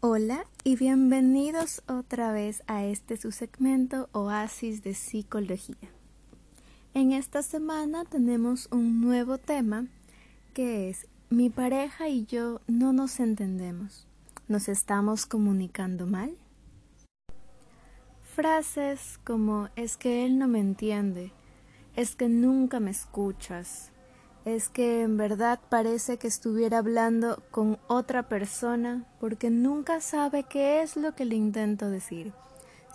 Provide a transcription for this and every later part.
Hola y bienvenidos otra vez a este su segmento Oasis de Psicología. En esta semana tenemos un nuevo tema que es mi pareja y yo no nos entendemos. ¿Nos estamos comunicando mal? Frases como es que él no me entiende, es que nunca me escuchas, es que en verdad parece que estuviera hablando con otra persona porque nunca sabe qué es lo que le intento decir.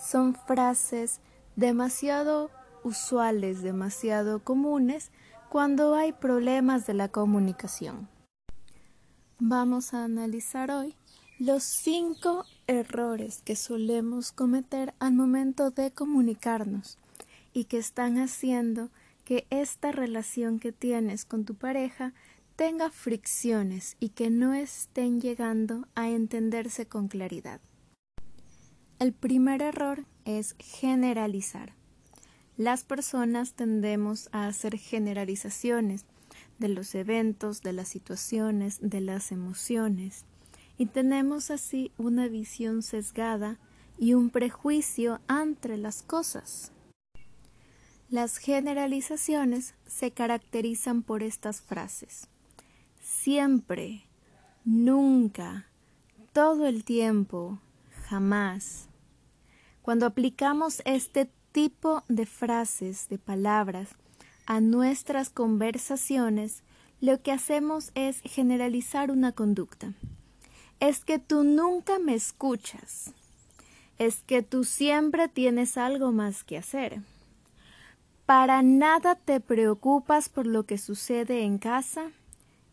Son frases demasiado usuales, demasiado comunes cuando hay problemas de la comunicación. Vamos a analizar hoy los cinco errores que solemos cometer al momento de comunicarnos y que están haciendo que esta relación que tienes con tu pareja tenga fricciones y que no estén llegando a entenderse con claridad. El primer error es generalizar. Las personas tendemos a hacer generalizaciones de los eventos, de las situaciones, de las emociones, y tenemos así una visión sesgada y un prejuicio entre las cosas. Las generalizaciones se caracterizan por estas frases. Siempre, nunca, todo el tiempo, jamás. Cuando aplicamos este tipo de frases, de palabras, a nuestras conversaciones, lo que hacemos es generalizar una conducta. Es que tú nunca me escuchas. Es que tú siempre tienes algo más que hacer para nada te preocupas por lo que sucede en casa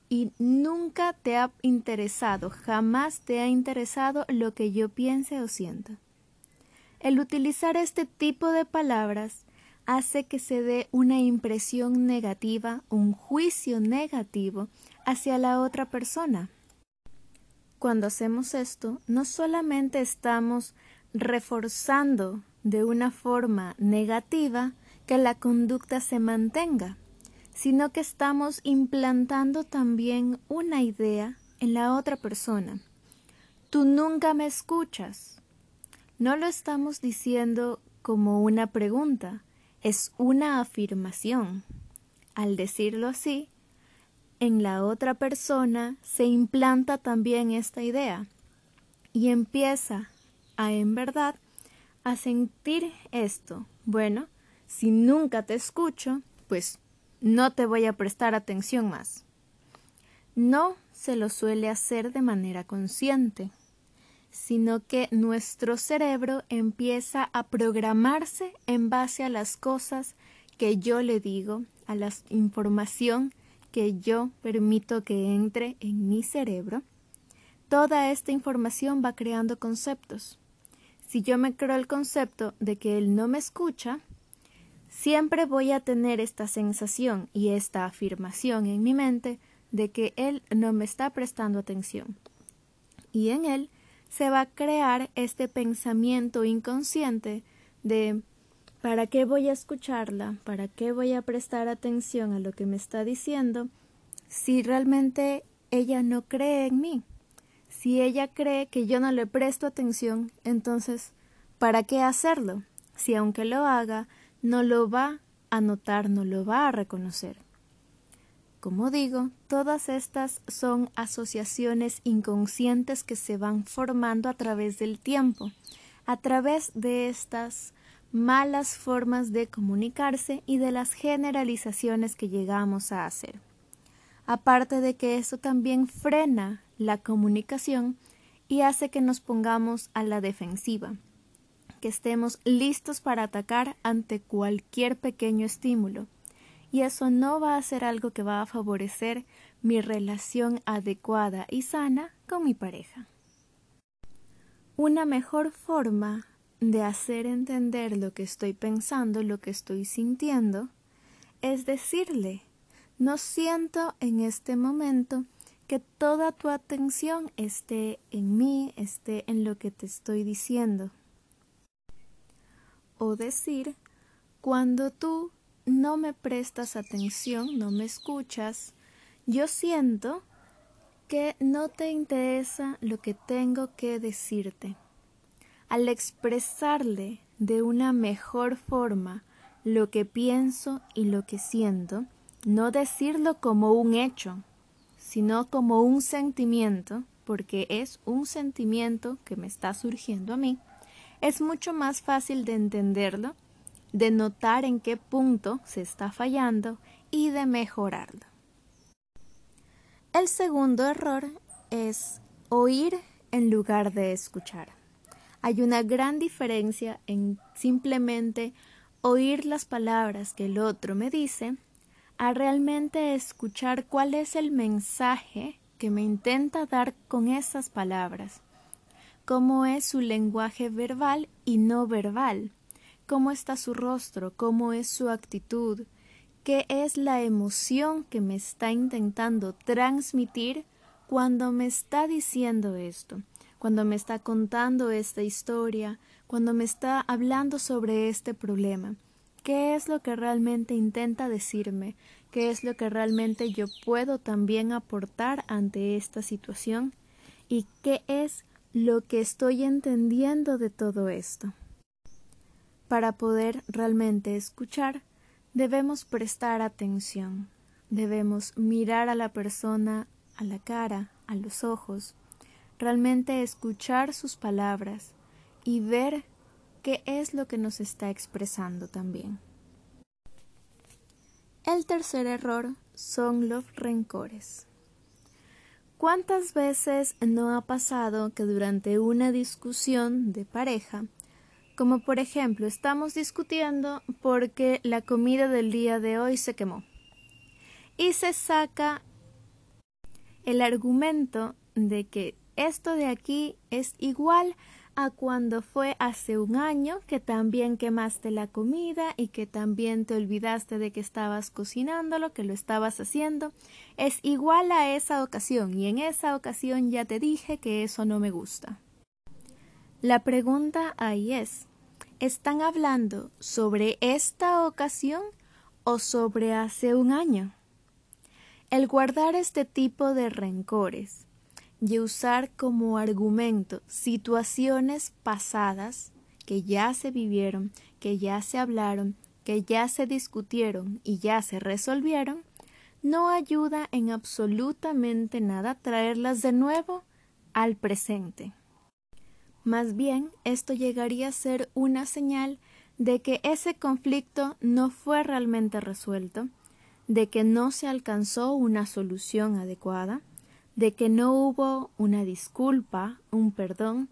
y nunca te ha interesado, jamás te ha interesado lo que yo piense o sienta. El utilizar este tipo de palabras hace que se dé una impresión negativa, un juicio negativo hacia la otra persona. Cuando hacemos esto, no solamente estamos reforzando de una forma negativa que la conducta se mantenga, sino que estamos implantando también una idea en la otra persona. Tú nunca me escuchas. No lo estamos diciendo como una pregunta, es una afirmación. Al decirlo así, en la otra persona se implanta también esta idea y empieza a en verdad a sentir esto. Bueno, si nunca te escucho, pues no te voy a prestar atención más. No se lo suele hacer de manera consciente, sino que nuestro cerebro empieza a programarse en base a las cosas que yo le digo, a la información que yo permito que entre en mi cerebro. Toda esta información va creando conceptos. Si yo me creo el concepto de que él no me escucha, siempre voy a tener esta sensación y esta afirmación en mi mente de que él no me está prestando atención. Y en él se va a crear este pensamiento inconsciente de ¿para qué voy a escucharla? ¿Para qué voy a prestar atención a lo que me está diciendo si realmente ella no cree en mí? Si ella cree que yo no le presto atención, entonces ¿para qué hacerlo? Si aunque lo haga, no lo va a notar, no lo va a reconocer. Como digo, todas estas son asociaciones inconscientes que se van formando a través del tiempo, a través de estas malas formas de comunicarse y de las generalizaciones que llegamos a hacer. Aparte de que esto también frena la comunicación y hace que nos pongamos a la defensiva, que estemos listos para atacar ante cualquier pequeño estímulo. Y eso no va a ser algo que va a favorecer mi relación adecuada y sana con mi pareja. Una mejor forma de hacer entender lo que estoy pensando, lo que estoy sintiendo, es decirle, no siento en este momento que toda tu atención esté en mí, esté en lo que te estoy diciendo o decir cuando tú no me prestas atención, no me escuchas, yo siento que no te interesa lo que tengo que decirte. Al expresarle de una mejor forma lo que pienso y lo que siento, no decirlo como un hecho, sino como un sentimiento, porque es un sentimiento que me está surgiendo a mí, es mucho más fácil de entenderlo, de notar en qué punto se está fallando y de mejorarlo. El segundo error es oír en lugar de escuchar. Hay una gran diferencia en simplemente oír las palabras que el otro me dice a realmente escuchar cuál es el mensaje que me intenta dar con esas palabras, cómo es su lenguaje verbal y no verbal, cómo está su rostro, cómo es su actitud, qué es la emoción que me está intentando transmitir cuando me está diciendo esto, cuando me está contando esta historia, cuando me está hablando sobre este problema. ¿Qué es lo que realmente intenta decirme? ¿Qué es lo que realmente yo puedo también aportar ante esta situación? ¿Y qué es lo que estoy entendiendo de todo esto? Para poder realmente escuchar, debemos prestar atención, debemos mirar a la persona a la cara, a los ojos, realmente escuchar sus palabras y ver qué es lo que nos está expresando también. El tercer error son los rencores. ¿Cuántas veces no ha pasado que durante una discusión de pareja, como por ejemplo estamos discutiendo porque la comida del día de hoy se quemó, y se saca el argumento de que esto de aquí es igual a cuando fue hace un año que también quemaste la comida y que también te olvidaste de que estabas cocinándolo, que lo estabas haciendo, es igual a esa ocasión y en esa ocasión ya te dije que eso no me gusta. La pregunta ahí es, ¿están hablando sobre esta ocasión o sobre hace un año? El guardar este tipo de rencores y usar como argumento situaciones pasadas que ya se vivieron, que ya se hablaron, que ya se discutieron y ya se resolvieron, no ayuda en absolutamente nada traerlas de nuevo al presente. Más bien, esto llegaría a ser una señal de que ese conflicto no fue realmente resuelto, de que no se alcanzó una solución adecuada, de que no hubo una disculpa, un perdón,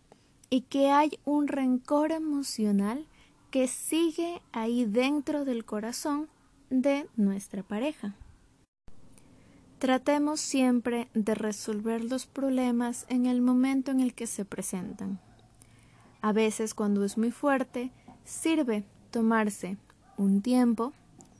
y que hay un rencor emocional que sigue ahí dentro del corazón de nuestra pareja. Tratemos siempre de resolver los problemas en el momento en el que se presentan. A veces cuando es muy fuerte, sirve tomarse un tiempo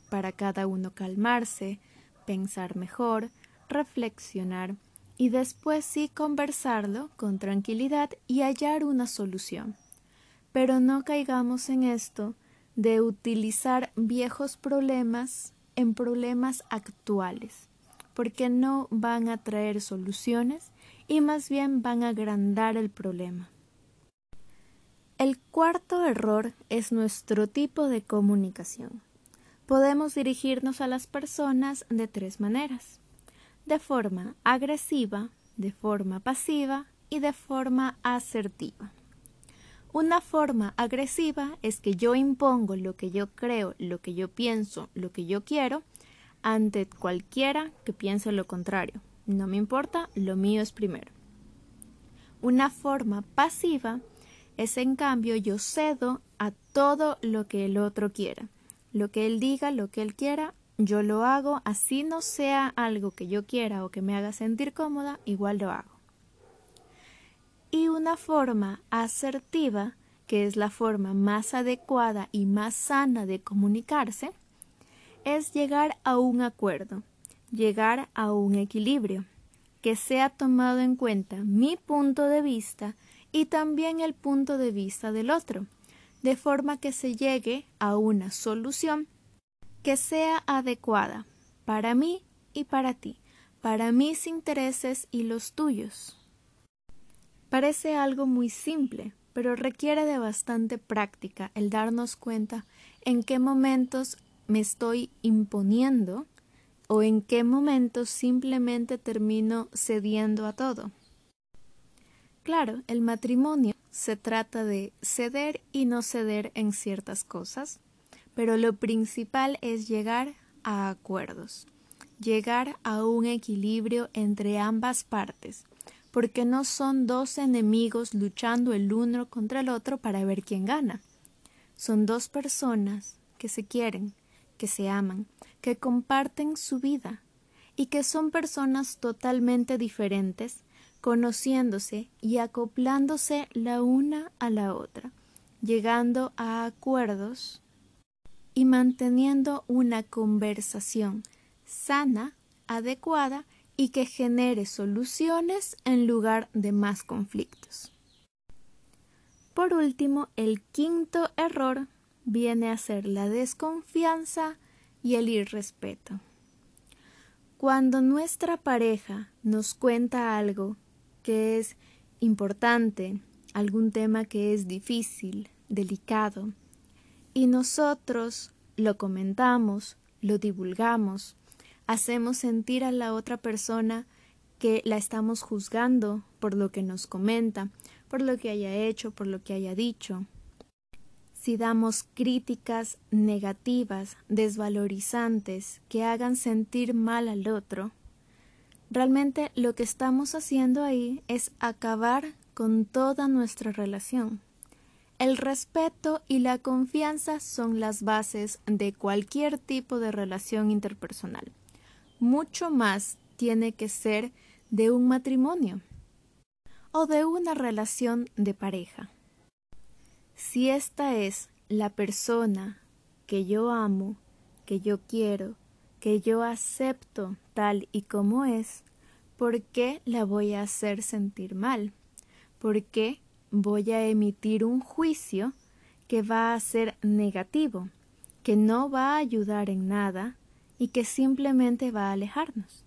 para cada uno calmarse, pensar mejor, reflexionar y después sí conversarlo con tranquilidad y hallar una solución. Pero no caigamos en esto de utilizar viejos problemas en problemas actuales, porque no van a traer soluciones y más bien van a agrandar el problema. El cuarto error es nuestro tipo de comunicación. Podemos dirigirnos a las personas de tres maneras de forma agresiva, de forma pasiva y de forma asertiva. Una forma agresiva es que yo impongo lo que yo creo, lo que yo pienso, lo que yo quiero ante cualquiera que piense lo contrario. No me importa, lo mío es primero. Una forma pasiva es en cambio yo cedo a todo lo que el otro quiera. Lo que él diga, lo que él quiera, yo lo hago, así no sea algo que yo quiera o que me haga sentir cómoda, igual lo hago. Y una forma asertiva, que es la forma más adecuada y más sana de comunicarse, es llegar a un acuerdo, llegar a un equilibrio, que sea tomado en cuenta mi punto de vista y también el punto de vista del otro, de forma que se llegue a una solución que sea adecuada para mí y para ti, para mis intereses y los tuyos. Parece algo muy simple, pero requiere de bastante práctica el darnos cuenta en qué momentos me estoy imponiendo o en qué momentos simplemente termino cediendo a todo. Claro, el matrimonio se trata de ceder y no ceder en ciertas cosas, pero lo principal es llegar a acuerdos, llegar a un equilibrio entre ambas partes, porque no son dos enemigos luchando el uno contra el otro para ver quién gana. Son dos personas que se quieren, que se aman, que comparten su vida y que son personas totalmente diferentes, conociéndose y acoplándose la una a la otra, llegando a acuerdos y manteniendo una conversación sana, adecuada y que genere soluciones en lugar de más conflictos. Por último, el quinto error viene a ser la desconfianza y el irrespeto. Cuando nuestra pareja nos cuenta algo que es importante, algún tema que es difícil, delicado, y nosotros lo comentamos, lo divulgamos, hacemos sentir a la otra persona que la estamos juzgando por lo que nos comenta, por lo que haya hecho, por lo que haya dicho, si damos críticas negativas, desvalorizantes, que hagan sentir mal al otro, realmente lo que estamos haciendo ahí es acabar con toda nuestra relación. El respeto y la confianza son las bases de cualquier tipo de relación interpersonal. Mucho más tiene que ser de un matrimonio o de una relación de pareja. Si esta es la persona que yo amo, que yo quiero, que yo acepto tal y como es, ¿por qué la voy a hacer sentir mal? ¿Por qué voy a emitir un juicio que va a ser negativo, que no va a ayudar en nada y que simplemente va a alejarnos?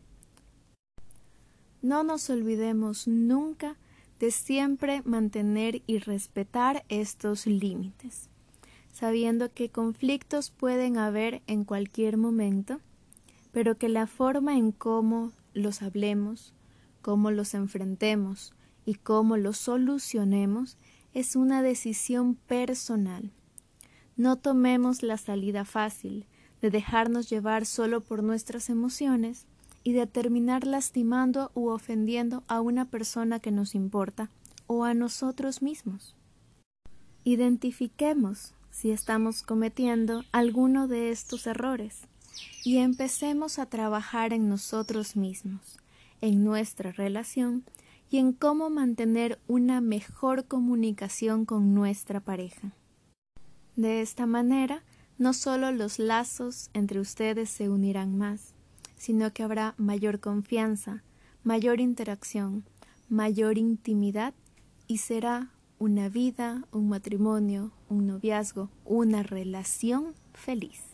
No nos olvidemos nunca de siempre mantener y respetar estos límites, sabiendo que conflictos pueden haber en cualquier momento, pero que la forma en cómo los hablemos, cómo los enfrentemos y cómo los solucionemos es una decisión personal. No tomemos la salida fácil de dejarnos llevar solo por nuestras emociones y de terminar lastimando u ofendiendo a una persona que nos importa o a nosotros mismos. Identifiquemos si estamos cometiendo alguno de estos errores y empecemos a trabajar en nosotros mismos, en nuestra relación y en cómo mantener una mejor comunicación con nuestra pareja. De esta manera, no solo los lazos entre ustedes se unirán más, sino que habrá mayor confianza, mayor interacción, mayor intimidad y será una vida, un matrimonio, un noviazgo, una relación feliz.